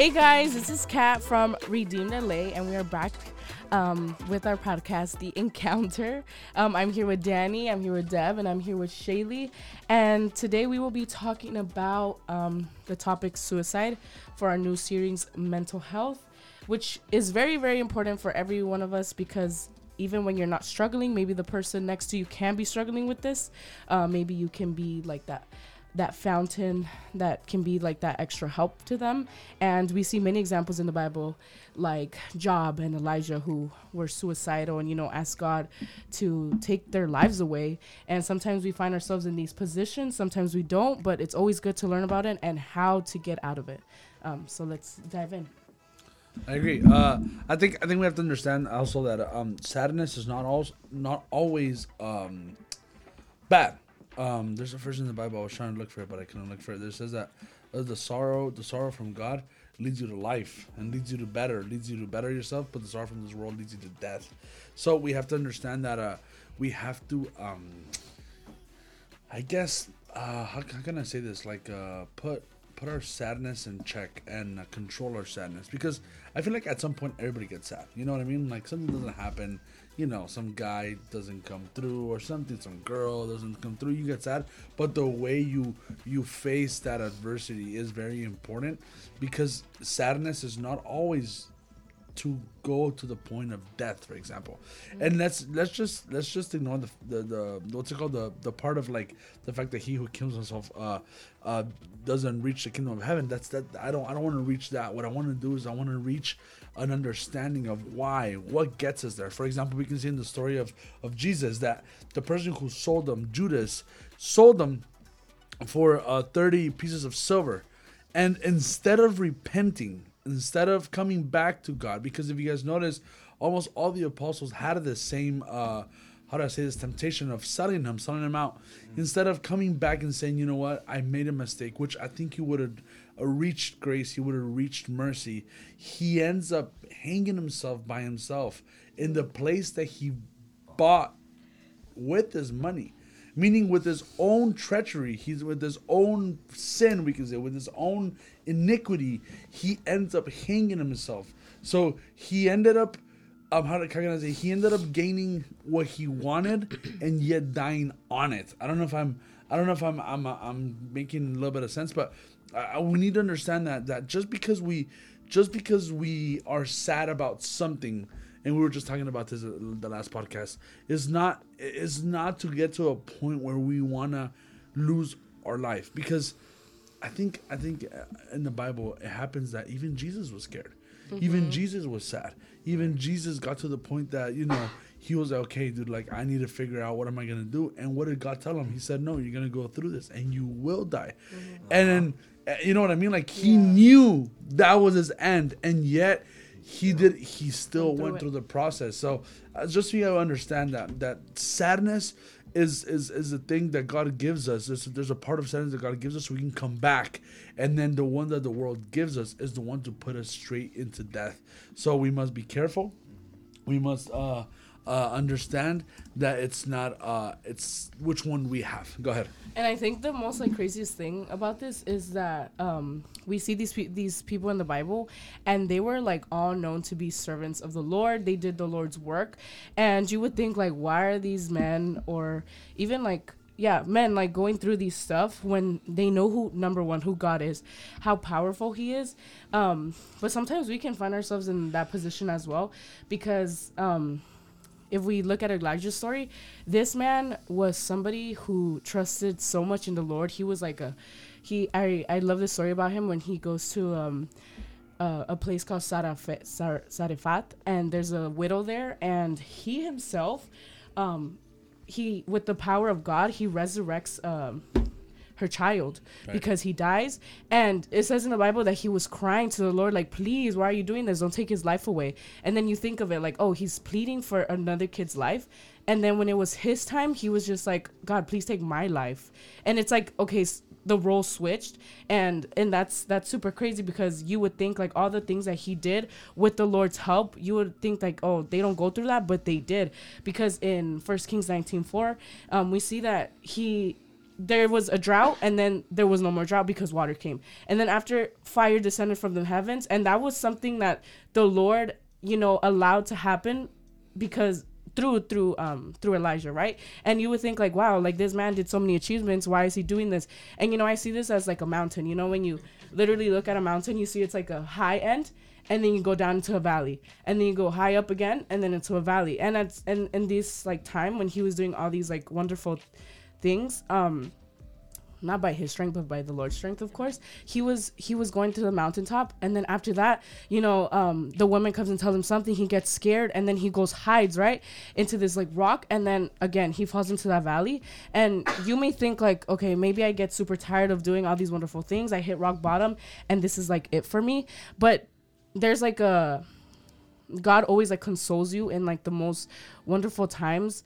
Hey guys, this is Kat from Redeemed LA, and we are back um, with our podcast, The Encounter. Um, I'm here with Danny, I'm here with Deb, and I'm here with Shaylee. And today we will be talking about um, the topic suicide for our new series, Mental Health, which is very, very important for every one of us because even when you're not struggling, maybe the person next to you can be struggling with this. Uh, maybe you can be like that that fountain that can be like that extra help to them. And we see many examples in the Bible, like Job and Elijah, who were suicidal and, you know, asked God to take their lives away. And sometimes we find ourselves in these positions, sometimes we don't, but it's always good to learn about it and how to get out of it. Um, so let's dive in. I agree. Uh, I think I think we have to understand also that um, sadness is not all not always um, bad. Um, there's a verse in the Bible I was trying to look for it, but I couldn't look for it. There says that uh, the sorrow, the sorrow from God leads you to life and leads you to better, leads you to better yourself. But the sorrow from this world leads you to death. So we have to understand that uh, we have to, um, I guess, uh, how, how can I say this? Like, uh, put put our sadness in check and uh, control our sadness because I feel like at some point everybody gets sad. You know what I mean? Like something doesn't happen you know, some guy doesn't come through or something, some girl doesn't come through, you get sad. But the way you you face that adversity is very important because sadness is not always to go to the point of death, for example. Mm-hmm. And let's let's just let's just ignore the, the the what's it called the the part of like the fact that he who kills himself uh uh doesn't reach the kingdom of heaven. That's that I don't I don't want to reach that. What I want to do is I want to reach an understanding of why, what gets us there. For example, we can see in the story of of Jesus that the person who sold them, Judas, sold them for uh, 30 pieces of silver. And instead of repenting, instead of coming back to God, because if you guys notice, almost all the apostles had the same uh how do I say this temptation of selling him, selling him out, mm-hmm. instead of coming back and saying, you know what, I made a mistake, which I think he would have uh, reached grace, he would have reached mercy. He ends up hanging himself by himself in the place that he bought with his money meaning with his own treachery, he's with his own sin, we can say, with his own iniquity, he ends up hanging himself. So he ended up, um, how, can I say, he ended up gaining what he wanted and yet dying on it. I don't know if I'm, I don't know if I'm, I'm, I'm making a little bit of sense, but uh, we need to understand that that just because we, just because we are sad about something and we were just talking about this the last podcast. Is not is not to get to a point where we want to lose our life. Because i think i think uh, in the bible it happens that even jesus was scared. Mm-hmm. even jesus was sad. Even jesus got to the point that you know he was like, okay dude like i need to figure out what am i gonna do. And what did god tell him? He said no you're gonna go through this and you will die. Mm-hmm. and then uh, you know what i mean? Like he yeah. knew that was his end. And yet he did he still went through, through the process. So uh, just so you understand that that sadness is is is a thing that god gives us. There's, there's a part of sadness that god gives us so we can come back. And then the one that the world gives us is the one to put us straight into death. So we must be careful. We must uh uh, understand that it's not uh, it's which one we have. Go ahead. And I think the most like craziest thing about this is that um, we see these pe- these people in the Bible, and they were like all known to be servants of the Lord. They did the Lord's work, and you would think like, why are these men or even like yeah men like going through these stuff when they know who number one who god is how powerful he is um but sometimes we can find ourselves in that position as well because um if we look at Elijah's story, this man was somebody who trusted so much in the Lord. He was like a he I I love this story about him when he goes to um uh, a place called Sarafat, Sar, Sarifat and there's a widow there and he himself um he with the power of God he resurrects um her child right. because he dies. And it says in the Bible that he was crying to the Lord, like, please, why are you doing this? Don't take his life away. And then you think of it like, oh, he's pleading for another kid's life. And then when it was his time, he was just like, God, please take my life. And it's like, okay, the role switched and and that's that's super crazy because you would think like all the things that he did with the lord's help you would think like oh they don't go through that but they did because in first kings 19 4 um, we see that he there was a drought and then there was no more drought because water came. And then after fire descended from the heavens and that was something that the lord you know allowed to happen because through through um through elijah right? And you would think like wow like this man did so many achievements. Why is he doing this? And you know i see this as like a mountain. You know when you literally look at a mountain you see it's like a high end and then you go down into a valley. And then you go high up again and then into a valley. And that's and in this like time when he was doing all these like wonderful things um not by his strength but by the lord's strength of course. He was he was going to the mountaintop and then after that you know um the woman comes and tells him something he gets scared and then he goes hides right into this like rock and then again he falls into that valley. And you may think like okay maybe i get super tired of doing all these wonderful things. I hit rock bottom and this is like it for me. But there's like a God always like consoles you in like the most wonderful times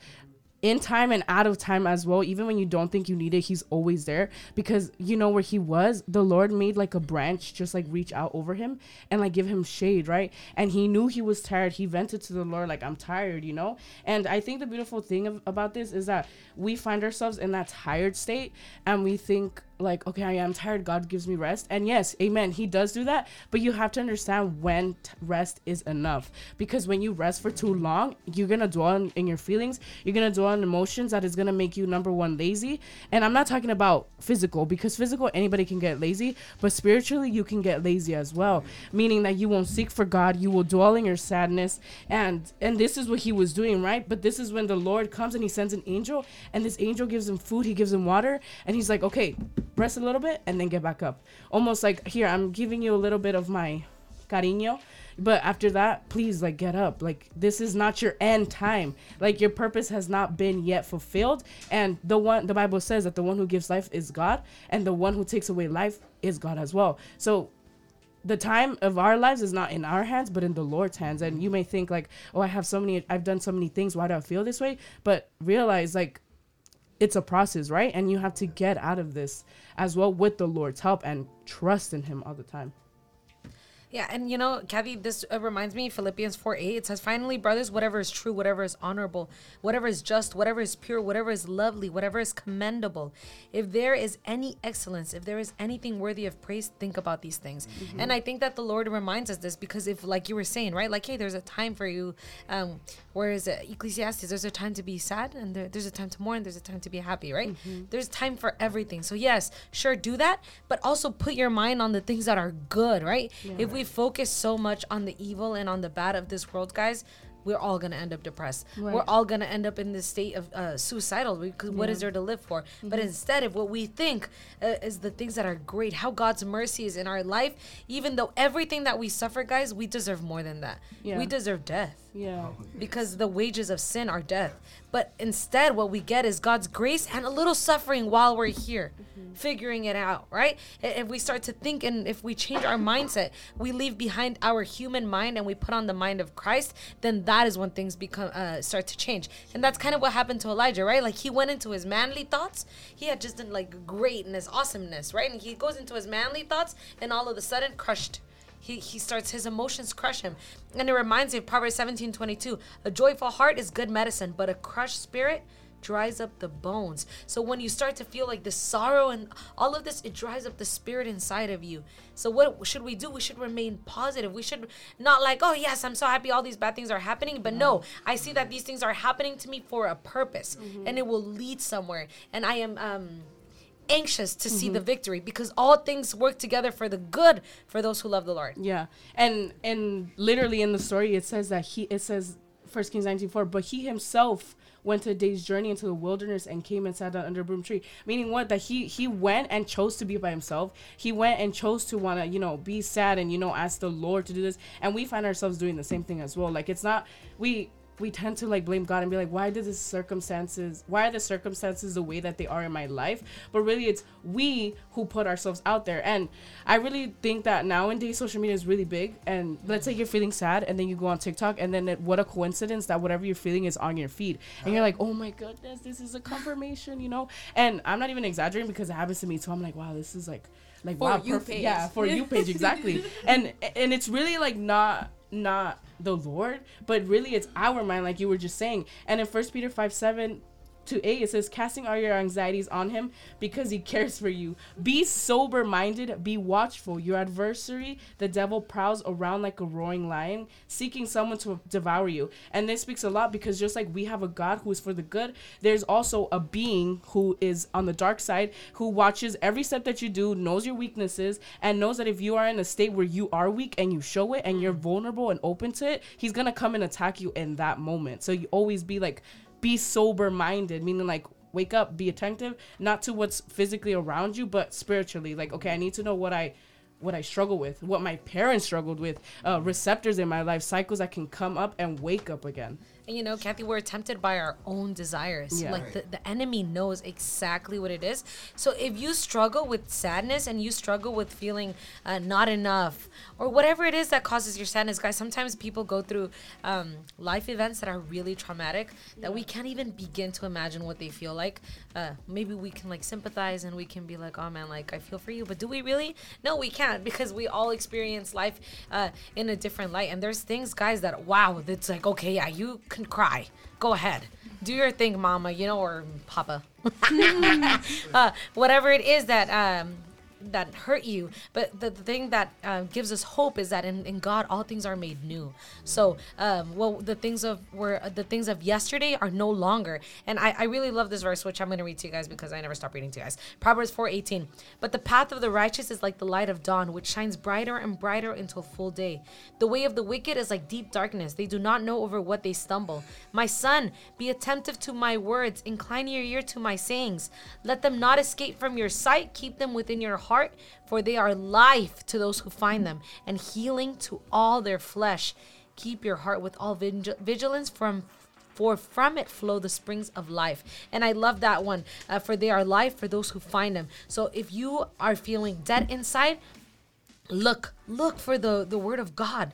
in time and out of time as well even when you don't think you need it he's always there because you know where he was? The lord made like a branch just like reach out over him and like give him shade right? And he knew he was tired. He vented to the lord like i'm tired you know? And i think the beautiful thing of, about this is that we find ourselves in that tired state and we think like okay i am tired god gives me rest. And yes amen he does do that but you have to understand when t- rest is enough. Because when you rest for too long you're gonna dwell in, in your feelings you're gonna dwell on emotions that is gonna make you number one lazy. And i'm not talking about physical because physical anybody can get lazy but spiritually you can get lazy as well. Meaning that you won't seek for god you will dwell in your sadness. And and this is what he was doing right? But this is when the lord comes and he sends an angel and this angel gives him food he gives him water and he's like okay rest a little bit and then get back up. Almost like here i'm giving you a little bit of my cariño but after that please like get up. Like this is not your end time. Like your purpose has not been yet fulfilled and the one the bible says that the one who gives life is god and the one who takes away life is god as well. So the time of our lives is not in our hands but in the lord's hands. And you may think like oh i have so many i've done so many things. Why do i feel this way? But realize like it's a process right? And you have to get out of this as well with the lord's help and trust in him all the time Yeah, and you know, Kathy, this uh, reminds me Philippians 4 8. It says, Finally, brothers, whatever is true, whatever is honorable, whatever is just, whatever is pure, whatever is lovely, whatever is commendable, if there is any excellence, if there is anything worthy of praise, think about these things. And I think that the Lord reminds us this because if, like you were saying, right, like, hey, there's a time for you, um, whereas uh, Ecclesiastes, there's a time to be sad and there, there's a time to mourn, there's a time to be happy, right? There's time for everything. So, yes, sure, do that, but also put your mind on the things that are good, right? If we focus so much on the evil and on the bad of this world, guys, we're all gonna end up depressed. Right. We're all gonna end up in this state of uh, suicidal because what is there to live for? But instead, of what we think uh, is the things that are great, how God's mercy is in our life, even though everything that we suffer, guys, we deserve more than that. Yeah. We deserve death yeah because the wages of sin are death. But instead, what we get is God's grace and a little suffering while we're here, figuring it out, right? If we start to think and if we change our mindset, we leave behind our human mind and we put on the mind of Christ, then that is when things become uh, start to change. And that's kind of what happened to Elijah, right? Like he went into his manly thoughts. He had just done like greatness, awesomeness, right? And he goes into his manly thoughts and all of a sudden crushed he, he starts his emotions crush him. And it reminds me of proverbs 17 22 a joyful heart is good medicine but a crushed spirit dries up the bones. So when you start to feel like the sorrow and all of this it dries up the spirit inside of you. So what should we do? We should remain positive. We should not like oh yes i'm so happy all these bad things are happening. But no i see that these things are happening to me for a purpose and it will lead somewhere. And i am um anxious to see the mm-hmm. victory because all things work together for the good for those who love the Lord. Yeah, and and literally in the story it says that he it says First Kings nineteen four, but he himself went a day's journey into the wilderness and came and sat down under a broom tree. Meaning what? That he he went and chose to be by himself. He went and chose to wanna you know be sad and you know ask the Lord to do this. And we find ourselves doing the same thing as well. Like it's not we we tend to like blame God and be like, why did the circumstances, why are the circumstances the way that they are in my life? But really, it's we who put ourselves out there. And I really think that nowadays social media is really big. And let's say you're feeling sad and then you go on TikTok and then it, what a coincidence that whatever you're feeling is on your feed. And you're like, oh my goodness, this is a confirmation, you know? And I'm not even exaggerating because it happens to me too. I'm like, wow, this is like, like For wow, you perfect. page. Yeah, for you page exactly. and and it's really like not not the Lord, but really it's our mind, like you were just saying. And in First Peter five seven, to A, it says, casting all your anxieties on him because he cares for you. Be sober minded, be watchful. Your adversary, the devil, prowls around like a roaring lion, seeking someone to devour you. And this speaks a lot because just like we have a God who is for the good, there's also a being who is on the dark side who watches every step that you do, knows your weaknesses, and knows that if you are in a state where you are weak and you show it and you're mm. vulnerable and open to it, he's gonna come and attack you in that moment. So you always be like, be sober minded, meaning like wake up, be attentive, not to what's physically around you, but spiritually. Like, okay, I need to know what I what I struggle with, what my parents struggled with, uh, receptors in my life, cycles that can come up and wake up again. You know, Kathy, we're tempted by our own desires. Yeah. Like the, the enemy knows exactly what it is. So if you struggle with sadness and you struggle with feeling uh, not enough or whatever it is that causes your sadness, guys, sometimes people go through um, life events that are really traumatic that we can't even begin to imagine what they feel like. Uh, maybe we can like sympathize and we can be like, oh man, like I feel for you. But do we really? No, we can't because we all experience life uh, in a different light. And there's things, guys, that wow, that's like, okay, yeah, you can cry. Go ahead. Do your thing, mama, you know, or papa. uh, whatever it is that um, that hurt you. But the, the thing that uh, gives us hope is that in, in God all things are made new. So um, well the things of were the things of yesterday are no longer. And I, I really love this verse, which I'm going to read to you guys because I never stop reading to you guys. Proverbs 4:18. But the path of the righteous is like the light of dawn, which shines brighter and brighter until full day. The way of the wicked is like deep darkness. They do not know over what they stumble. My son, be attentive to my words. Incline your ear to my sayings. Let them not escape from your sight. Keep them within your heart for they are life to those who find them, and healing to all their flesh. Keep your heart with all vig- vigilance from for from it flow the springs of life. And I love that one. Uh, for they are life for those who find them. So if you are feeling dead inside, look, look for the the word of God.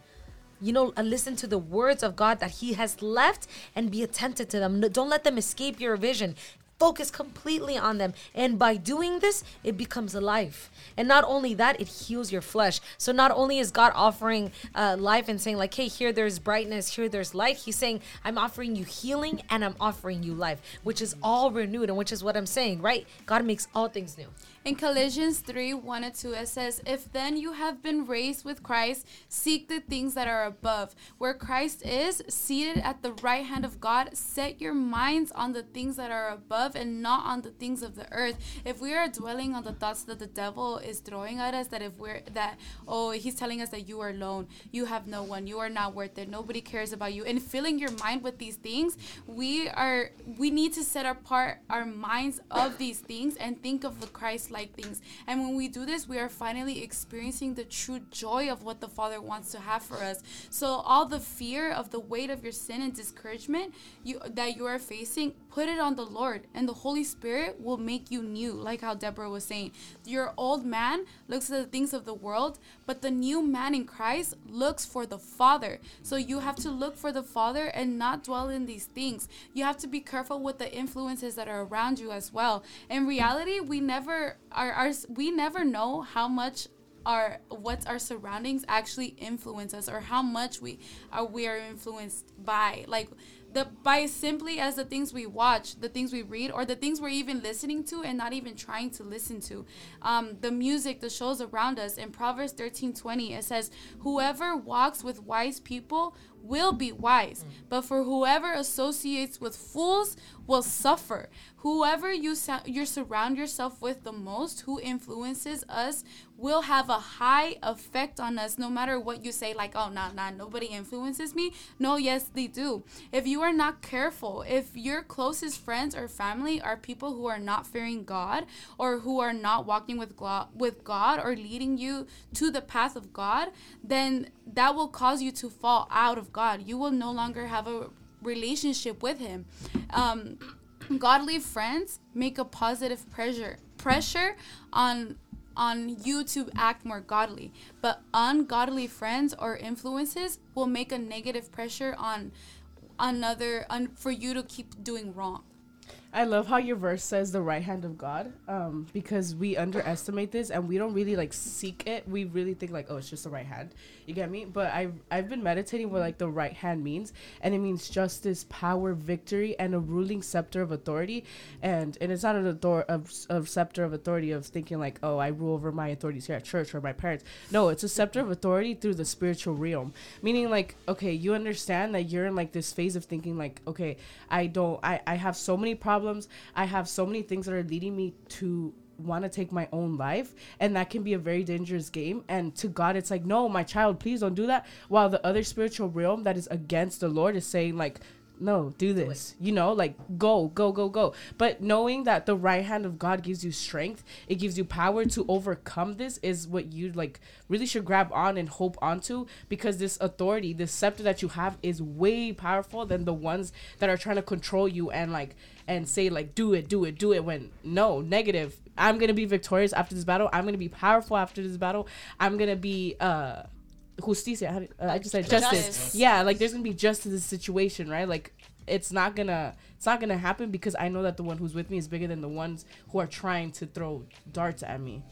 You know, uh, listen to the words of God that He has left and be attentive to them. Don't let them escape your vision. Focus completely on them. And by doing this, it becomes life. And not only that, it heals your flesh. So not only is God offering uh, life and saying, like, hey, here there's brightness, here there's light, He's saying, I'm offering you healing and I'm offering you life, which is all renewed and which is what I'm saying, right? God makes all things new. In Colossians 3 1 and 2, it says, If then you have been raised with Christ, seek the things that are above, where Christ is, seated at the right hand of God. Set your minds on the things that are above and not on the things of the earth. If we are dwelling on the thoughts that the devil is throwing at us, that if we're, that, oh, he's telling us that you are alone, you have no one, you are not worth it, nobody cares about you, and filling your mind with these things, we are, we need to set apart our minds of these things and think of the Christ like things. And when we do this, we are finally experiencing the true joy of what the Father wants to have for us. So all the fear of the weight of your sin and discouragement you that you are facing, put it on the Lord, and the Holy Spirit will make you new, like how Deborah was saying. Your old man looks at the things of the world, but the new man in Christ looks for the Father. So you have to look for the Father and not dwell in these things. You have to be careful with the influences that are around you as well. In reality, we never are, are we never know how much our what our surroundings actually influence us or how much we are we are influenced by like the by simply as the things we watch the things we read or the things we're even listening to and not even trying to listen to. Um, the music the shows around us in proverbs 13 20 it says whoever walks with wise people will be wise but for whoever associates with fools will suffer. Whoever you you surround yourself with the most who influences us will have a high effect on us no matter what you say like oh nah nah nobody influences me. No yes they do. If you are not careful if your closest friends or family are people who are not fearing god or who are not walking with god with god or leading you to the path of god then that will cause you to fall out of god. You will no longer have a relationship with him. Um, godly friends make a positive pressure pressure on on you to act more godly but ungodly friends or influences will make a negative pressure on another on, for you to keep doing wrong I love how your verse says the right hand of God, um, because we underestimate this and we don't really like seek it. We really think like, oh, it's just the right hand. You get me? But I've I've been meditating what like the right hand means, and it means justice, power, victory, and a ruling scepter of authority. And and it's not an author of, of scepter of authority of thinking like, oh, I rule over my authorities here at church or my parents. No, it's a scepter of authority through the spiritual realm. Meaning like, okay, you understand that you're in like this phase of thinking like, okay, I don't, I I have so many problems problems. I have so many things that are leading me to want to take my own life and that can be a very dangerous game and to god it's like no my child please don't do that while the other spiritual realm that is against the lord is saying like no, do this. Do you know, like go, go, go, go. But knowing that the right hand of God gives you strength, it gives you power to overcome this is what you like really should grab on and hope onto because this authority, this scepter that you have is way powerful than the ones that are trying to control you and like and say like do it, do it, do it when no, negative. I'm going to be victorious after this battle. I'm going to be powerful after this battle. I'm going to be uh justicia. Uh, I just said justice. justice. Yeah, like there's gonna be justice in this situation, right? Like it's not gonna it's not gonna happen because I know that the one who's with me is bigger than the ones who are trying to throw darts at me.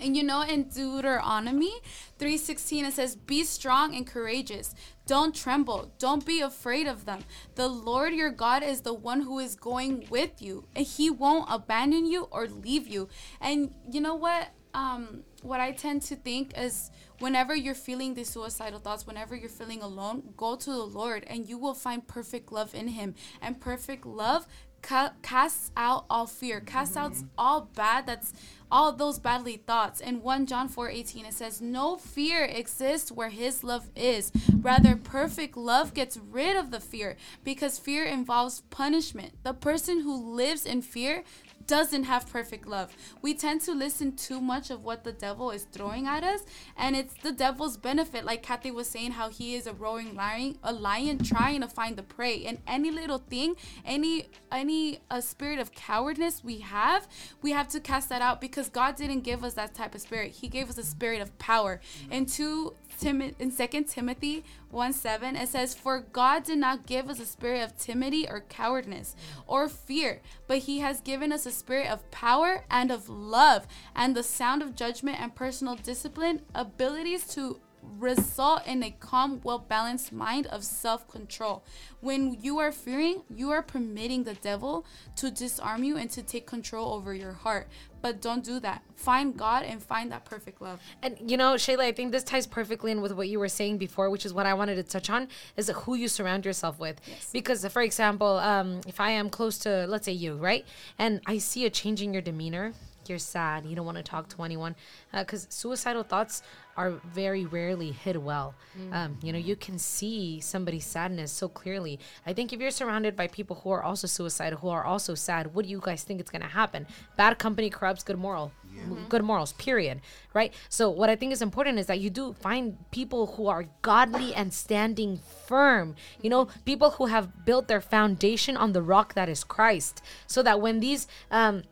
And you know in Deuteronomy 3:16 it says be strong and courageous. Don't tremble. Don't be afraid of them. The Lord your God is the one who is going with you and he won't abandon you or leave you. And you know what um what I tend to think is whenever you're feeling these suicidal thoughts, whenever you're feeling alone, go to the Lord and you will find perfect love in Him. And perfect love ca- casts out all fear, casts out mm-hmm. all bad that's all those badly thoughts. In 1 John 4 18, it says, No fear exists where His love is. Rather, perfect love gets rid of the fear because fear involves punishment. The person who lives in fear doesn't have perfect love. We tend to listen too much of what the devil is throwing at us, and it's the devil's benefit. Like Kathy was saying, how he is a roaring lion, a lion trying to find the prey. And any little thing, any any a spirit of cowardness we have, we have to cast that out because God didn't give us that type of spirit. He gave us a spirit of power. And two Tim- in Second Timothy 1 7, it says, For God did not give us a spirit of timidity or cowardice or fear, but He has given us a spirit of power and of love and the sound of judgment and personal discipline, abilities to result in a calm, well balanced mind of self control. When you are fearing, you are permitting the devil to disarm you and to take control over your heart. But don't do that. Find God and find that perfect love. And you know, Shayla, I think this ties perfectly in with what you were saying before, which is what I wanted to touch on, is who you surround yourself with. Yes. Because, for example, um, if I am close to, let's say, you, right, and I see a change in your demeanor, you're sad, you don't want to talk to anyone, because uh, suicidal thoughts are very rarely hid well. Mm-hmm. Um, you know, you can see somebody's sadness so clearly. I think if you're surrounded by people who are also suicidal, who are also sad, what do you guys think is going to happen? Bad company corrupts good moral. Yeah. Mm-hmm. Good morals, period. Right? So, what I think is important is that you do find people who are godly and standing firm. You know, people who have built their foundation on the rock that is Christ. So that when these, um,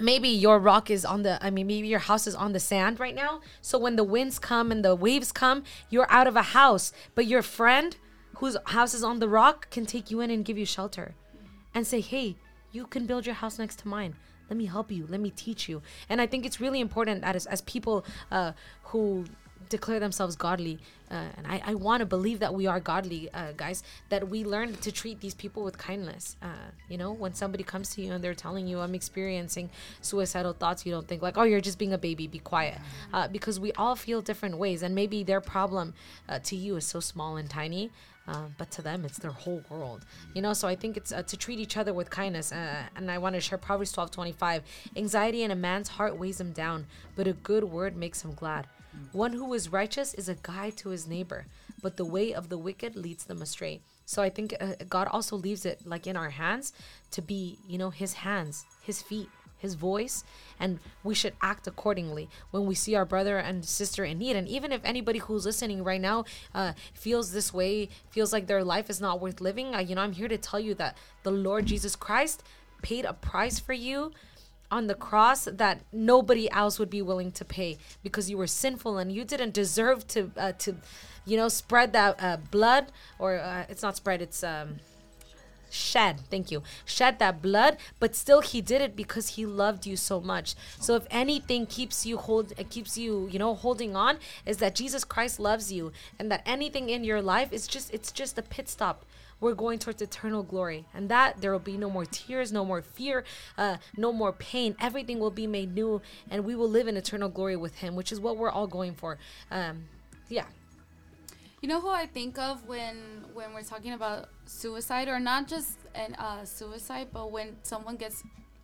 maybe your rock is on the i mean maybe your house is on the sand right now. So when the winds come and the waves come you're out of a house. But your friend whose house is on the rock can take you in and give you shelter and say hey you can build your house next to mine. Let me help you. Let me teach you. And i think it's really important that as, as people uh, who declare themselves godly uh, and i, I want to believe that we are godly uh, guys that we learn to treat these people with kindness. Uh, you know when somebody comes to you and they're telling you i'm experiencing suicidal thoughts you don't think like oh you're just being a baby be quiet uh, because we all feel different ways and maybe their problem uh, to you is so small and tiny uh, but to them it's their whole world. You know so i think it's uh, to treat each other with kindness uh, and i want to share proverbs 12 25 anxiety in a man's heart weighs him down but a good word makes him glad one who is righteous is a guide to his neighbor, but the way of the wicked leads them astray. So I think uh, God also leaves it like in our hands to be, you know, his hands, his feet, his voice, and we should act accordingly when we see our brother and sister in need. And even if anybody who's listening right now uh, feels this way, feels like their life is not worth living, uh, you know, I'm here to tell you that the Lord Jesus Christ paid a price for you on the cross that nobody else would be willing to pay because you were sinful and you didn't deserve to uh, to you know spread that uh, blood or uh, it's not spread it's um shed. Thank you. Shed that blood but still he did it because he loved you so much. So if anything keeps you hold it keeps you you know holding on is that jesus christ loves you and that anything in your life is just it's just a pit stop we're going towards eternal glory. And that there will be no more tears no more fear uh, no more pain. Everything will be made new and we will live in eternal glory with him which is what we're all going for. Um, yeah. You know who I think of when when we're talking about suicide, or not just an uh, suicide, but when someone gets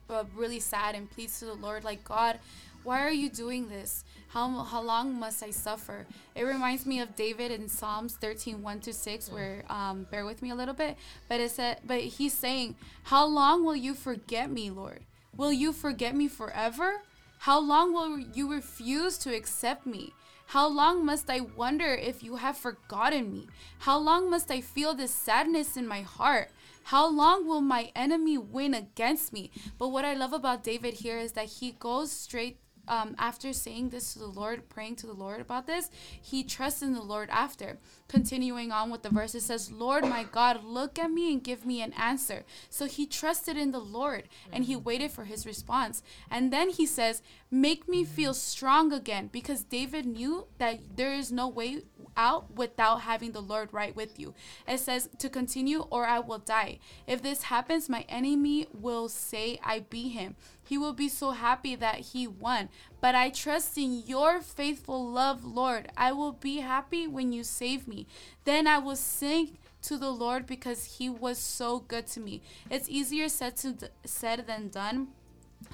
uh, really sad and pleads to the Lord, like God, why are you doing this? How how long must I suffer? It reminds me of David in Psalms 13, 1 to 6, where um, bear with me a little bit, but it said, but he's saying, How long will you forget me, Lord? Will you forget me forever? How long will you refuse to accept me? How long must I wonder if you have forgotten me? How long must I feel this sadness in my heart? How long will my enemy win against me? But what I love about David here is that he goes straight um, after saying this to the Lord, praying to the Lord about this, he trusts in the Lord after. Continuing on with the verse, it says, Lord my God, look at me and give me an answer. So he trusted in the Lord and he waited for his response. And then he says, Make me feel strong again because David knew that there is no way out without having the Lord right with you. It says to continue or I will die. If this happens, my enemy will say I beat him. He will be so happy that he won. But I trust in your faithful love, Lord. I will be happy when you save me. Then I will sing to the Lord because he was so good to me. It's easier said to said than done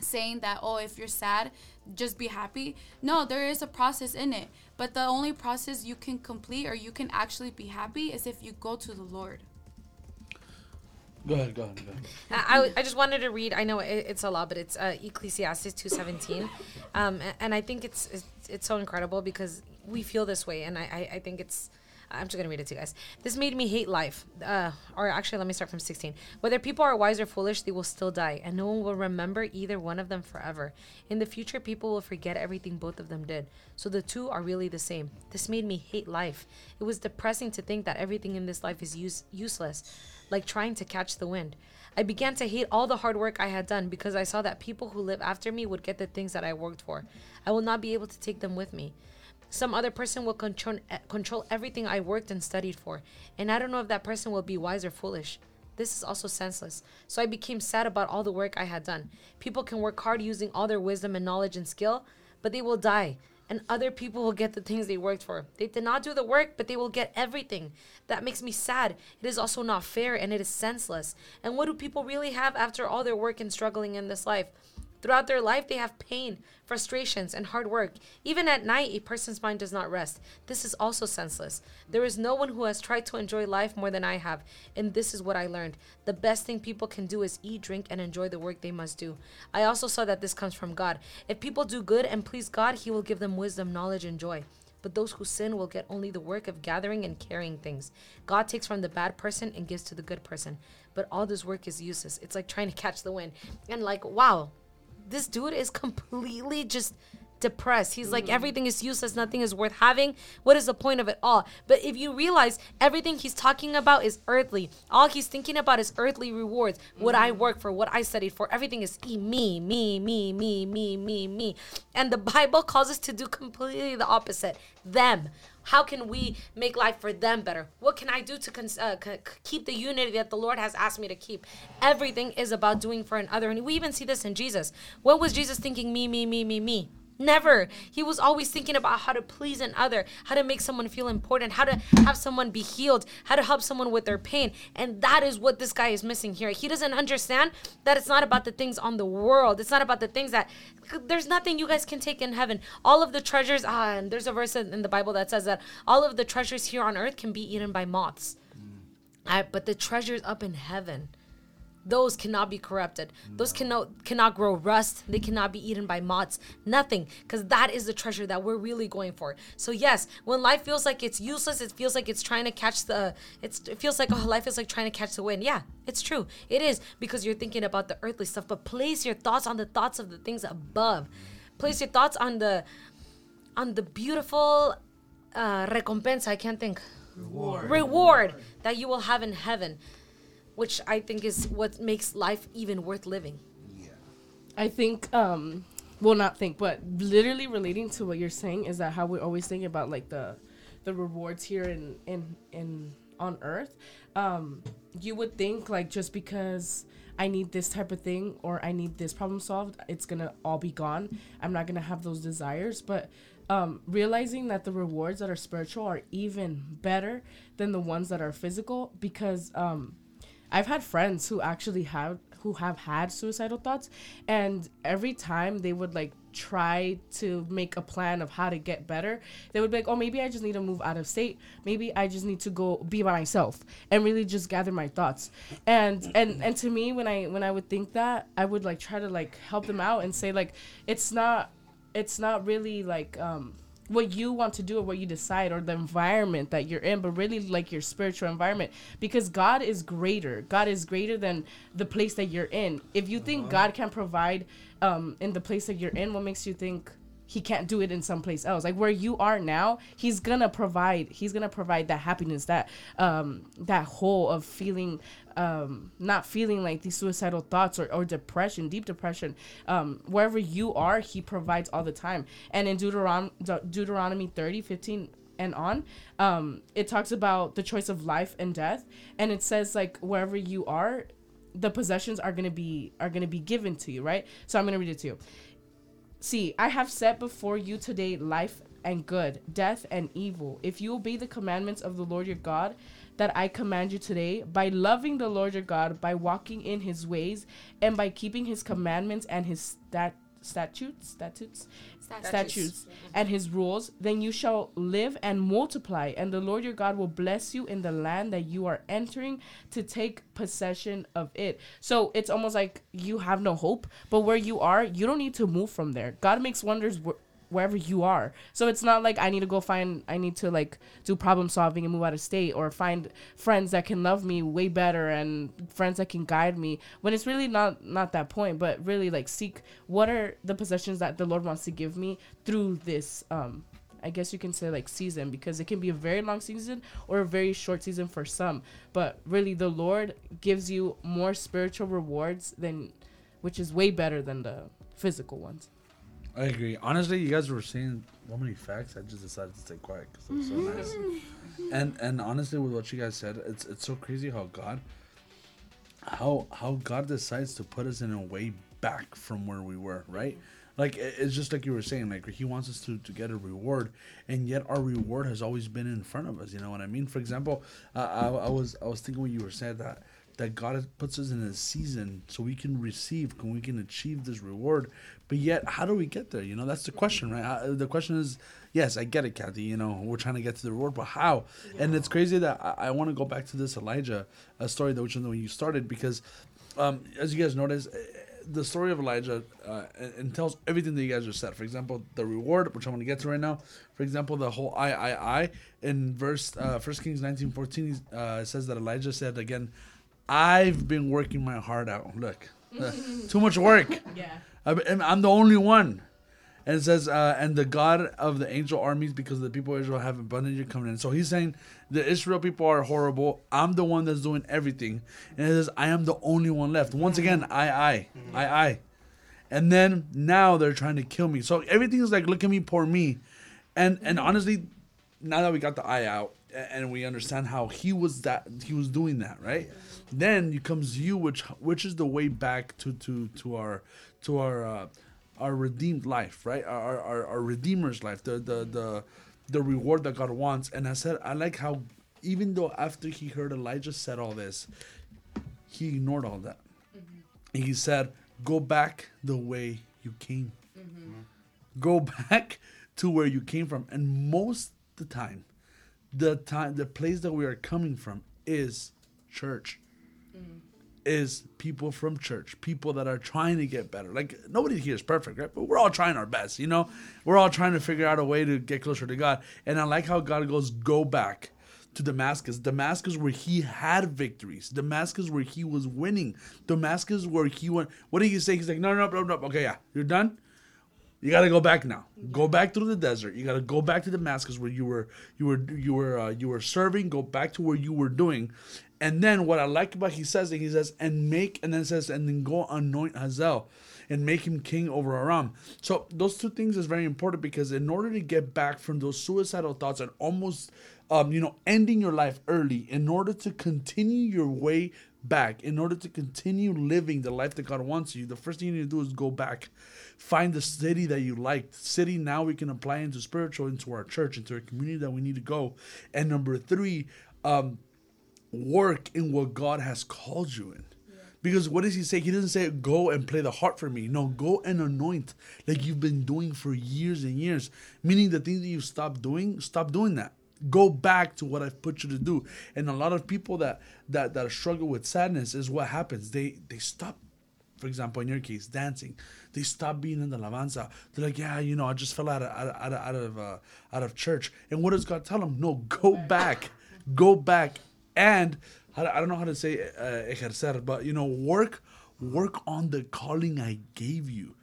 saying that oh if you're sad just be happy no there is a process in it but the only process you can complete or you can actually be happy is if you go to the lord Go ahead, go ahead, go ahead. I, I just wanted to read. I know it, it's a lot, but it's uh, Ecclesiastes two seventeen, um, and I think it's, it's it's so incredible because we feel this way, and I, I, I think it's. I'm just gonna read it to you guys. This made me hate life. Uh, or actually, let me start from 16. Whether people are wise or foolish, they will still die, and no one will remember either one of them forever. In the future, people will forget everything both of them did. So the two are really the same. This made me hate life. It was depressing to think that everything in this life is use- useless like trying to catch the wind. I began to hate all the hard work I had done because I saw that people who live after me would get the things that I worked for. I will not be able to take them with me. Some other person will control, eh, control everything I worked and studied for, and I don't know if that person will be wise or foolish. This is also senseless. So I became sad about all the work I had done. People can work hard using all their wisdom and knowledge and skill, but they will die and other people will get the things they worked for. They did not do the work, but they will get everything. That makes me sad. It is also not fair and it is senseless. And what do people really have after all their work and struggling in this life? Throughout their life, they have pain, frustrations, and hard work. Even at night, a person's mind does not rest. This is also senseless. There is no one who has tried to enjoy life more than I have, and this is what I learned. The best thing people can do is eat, drink, and enjoy the work they must do. I also saw that this comes from God. If people do good and please God, He will give them wisdom, knowledge, and joy. But those who sin will get only the work of gathering and carrying things. God takes from the bad person and gives to the good person. But all this work is useless. It's like trying to catch the wind. And like, wow, this dude is completely just depressed. He's like, everything is useless, nothing is worth having. What is the point of it all? But if you realize everything he's talking about is earthly, all he's thinking about is earthly rewards. What I work for, what I studied for, everything is me, me, me, me, me, me, me. And the Bible calls us to do completely the opposite them. How can we make life for them better? What can I do to cons- uh, c- keep the unity that the Lord has asked me to keep? Everything is about doing for another. And we even see this in Jesus. When was Jesus thinking, me, me, me, me, me? Never. He was always thinking about how to please another, how to make someone feel important, how to have someone be healed, how to help someone with their pain. And that is what this guy is missing here. He doesn't understand that it's not about the things on the world. It's not about the things that there's nothing you guys can take in heaven. All of the treasures, ah, and there's a verse in the Bible that says that all of the treasures here on earth can be eaten by moths. Uh, but the treasures up in heaven, those cannot be corrupted. Those cannot cannot grow rust. They cannot be eaten by moths. Nothing, because that is the treasure that we're really going for. So yes, when life feels like it's useless, it feels like it's trying to catch the. It's it feels like oh, life is like trying to catch the wind. Yeah, it's true. It is because you're thinking about the earthly stuff. But place your thoughts on the thoughts of the things above. Place your thoughts on the, on the beautiful, uh, recompensa. I can't think. Reward. Reward that you will have in heaven which I think is what makes life even worth living. Yeah. I think, um, well, not think, but literally relating to what you're saying is that how we're always thinking about like the, the rewards here in in in on Earth. Um, you would think like just because I need this type of thing or I need this problem solved, it's gonna all be gone. I'm not gonna have those desires, but um, realizing that the rewards that are spiritual are even better than the ones that are physical because um, I've had friends who actually have who have had suicidal thoughts and every time they would like try to make a plan of how to get better they would be like oh maybe i just need to move out of state. Maybe i just need to go be by myself and really just gather my thoughts. And and and to me when i when i would think that i would like try to like help them out and say like it's not it's not really like um what you want to do or what you decide or the environment that you're in, but really like your spiritual environment because God is greater. God is greater than the place that you're in. If you think God can provide um, in the place that you're in, what makes you think he can't do it in someplace else? Like where you are now, he's gonna provide. He's gonna provide that happiness, that um, that whole of feeling um, not feeling like these suicidal thoughts or, or depression, deep depression, um, wherever you are, he provides all the time. And in Deuteron- De- Deuteronomy 30, 15 and on, um, it talks about the choice of life and death. And it says like wherever you are, the possessions are gonna be are gonna be given to you, right? So I'm gonna read it to you. See, I have set before you today life and good, death and evil. If you obey the commandments of the Lord your God, that I command you today by loving the Lord your God, by walking in his ways, and by keeping his commandments and his stat- statutes, statutes, Statutes. statutes, mm-hmm. and his rules, then you shall live and multiply, and the Lord your God will bless you in the land that you are entering to take possession of it. So it's almost like you have no hope, but where you are, you don't need to move from there. God makes wonders wh- wherever you are. So it's not like I need to go find I need to like do problem solving and move out of state or find friends that can love me way better and friends that can guide me when it's really not not that point, but really like seek what are the possessions that the Lord wants to give me through this um I guess you can say like season because it can be a very long season or a very short season for some. But really the Lord gives you more spiritual rewards than which is way better than the physical ones. I agree. Honestly, you guys were saying so many facts. I just decided to stay quiet because it was so nice. And and honestly, with what you guys said, it's it's so crazy how God, how how God decides to put us in a way back from where we were, right? Like it's just like you were saying, like He wants us to to get a reward, and yet our reward has always been in front of us. You know what I mean? For example, uh, I I was I was thinking when you were saying that that God puts us in a season so we can receive, can we can achieve this reward. But yet, how do we get there? You know, that's the question, right? How, the question is, yes, I get it, Kathy. You know, we're trying to get to the reward, but how? And it's crazy that I, I want to go back to this Elijah uh, story that which is when you started because, um, as you guys notice, uh, the story of Elijah uh, and, tells everything that you guys just said. For example, the reward, which I'm going to get to right now. For example, the whole I, I, I in verse uh, First Kings 19:14 uh, says that Elijah said again, "I've been working my heart out. Look, too much work. Yeah. I'm, I'm the only one." And it says, uh, and the God of the angel armies, because the people of Israel have abundantly coming in. So he's saying the Israel people are horrible. I'm the one that's doing everything. And it says, I am the only one left. Once again, I, I, I, I. And then now they're trying to kill me. So everything is like, look at me, poor me. And and honestly, now that we got the eye out and we understand how he was that he was doing that, right? Then it comes you, which which is the way back to to to our to our uh, our redeemed life, right? Our our, our redeemer's life, the the the the reward that God wants. And I said, I like how even though after he heard Elijah said all this, he ignored all that. And he said, "Go back the way you came. Go back to where you came from." And most the time, the time, the place that we are coming from is church. Mm. Is people from church, people that are trying to get better. Like nobody here is perfect, right? But we're all trying our best, you know. We're all trying to figure out a way to get closer to God. And I like how God goes, "Go back." to Damascus. Damascus where he had victories. Damascus where he was winning. Damascus where he went. What did he say? He's like, no, no, no, no. Okay, yeah, you're done. You got to go back now. Go back through the desert. You got to go back to Damascus where you were you were you were uh, you were serving. Go back to where you were doing, and then what I like about he says that he says and make and then says and then go anoint Hazael and make him king over Aram. So those two things is very important because in order to get back from those suicidal thoughts and almost um, you know ending your life early, in order to continue your way back, in order to continue living the life that God wants you, the first thing you need to do is go back. Find the city that you liked. City now we can apply into spiritual, into our church, into our community that we need to go. And number three, um, work in what God has called you in. Because what does he say? He doesn't say go and play the harp for me. No, go and anoint like you've been doing for years and years. Meaning the things that you stopped doing, stop doing that. Go back to what I've put you to do. And a lot of people that that that struggle with sadness is what happens. They they stop for example, in your case, dancing, they stop being in the alabanza. They're like, yeah, you know, I just fell out of out of out of uh, out of church. And what does God tell them? No, go back, go back, and I don't know how to say uh, ejercer, but you know, work work on the calling I gave you.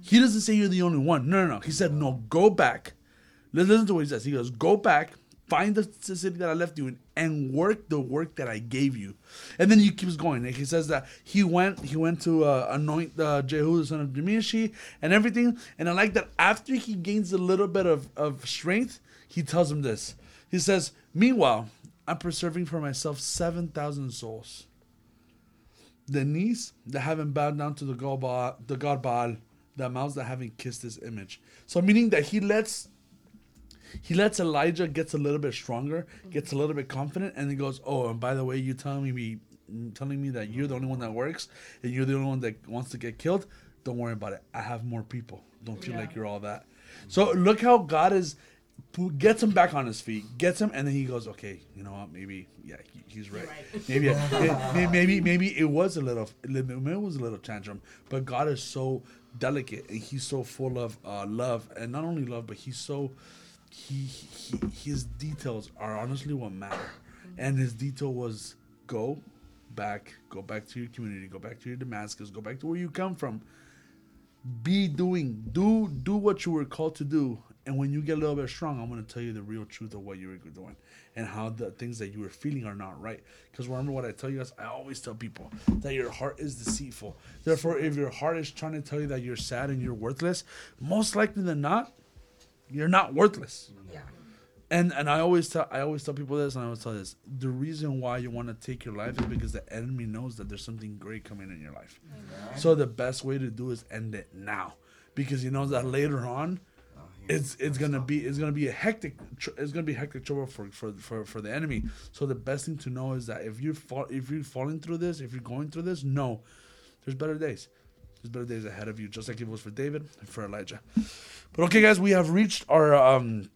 He doesn't say you're the only one. No, no, no. He said, no, go back. Listen to what he says. He goes, go back, find the city that I left you in, and work the work that I gave you. And then he keeps going. He says that he went he went to uh, anoint uh, Jehu the son of Dimishi and everything. And I like that after he gains a little bit of, of strength, he tells him this. He says, Meanwhile, I'm preserving for myself 7,000 souls. The knees that haven't bowed down to the god Baal, the god Baal, the mouths that haven't kissed his image. So meaning that he lets he lets Elijah gets a little bit stronger, gets a little bit confident, and he goes, "Oh, and by the way, you telling me, telling me that you're the only one that works and you're the only one that wants to get killed. Don't worry about it. I have more people. Don't feel Yeah. like you're all that." So look how God is gets him back on his feet, gets him, and then he goes, "Okay, you know what? Maybe, yeah, he, he's right. right. Maybe, it- maybe, maybe it was a little, maybe it was a little tantrum, but God is so delicate and He's so full of uh, love, and not only love, but He's so he, he his details are honestly what matter, and his detail was go back, go back to your community, go back to your Damascus, go back to where you come from. Be doing, do do what you were called to do, and when you get a little bit strong, I'm gonna tell you the real truth of what you were doing and how the things that you were feeling are not right. Because remember what I tell you guys, I always tell people that your heart is deceitful. Therefore, if your heart is trying to tell you that you're sad and you're worthless, most likely than not, you're not worthless. Yeah. And and I always tell I always tell people this, and I always tell this: the reason why you want to take your life is because the enemy knows that there's something great coming in your life. So the best way to do is end it now, because he knows that later on, it's it's gonna be it's gonna be a hectic it's gonna be hectic trouble for, for for for the enemy. So the best thing to know is that if you're fall, if you're falling through this, if you're going through this, no, there's better days. There's better days ahead of you, just like it was for David and for Elijah. But okay, guys, we have reached our um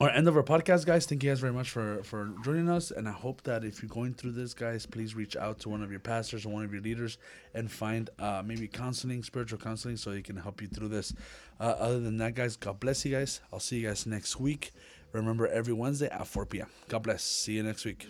our end of our podcast, guys. Thank you guys very much for for joining us, and I hope that if you're going through this, guys, please reach out to one of your pastors or one of your leaders and find uh, maybe counseling, spiritual counseling, so they can help you through this. Uh, other than that, guys, God bless you guys. I'll see you guys next week. Remember every Wednesday at 4 p.m. God bless. See you next week.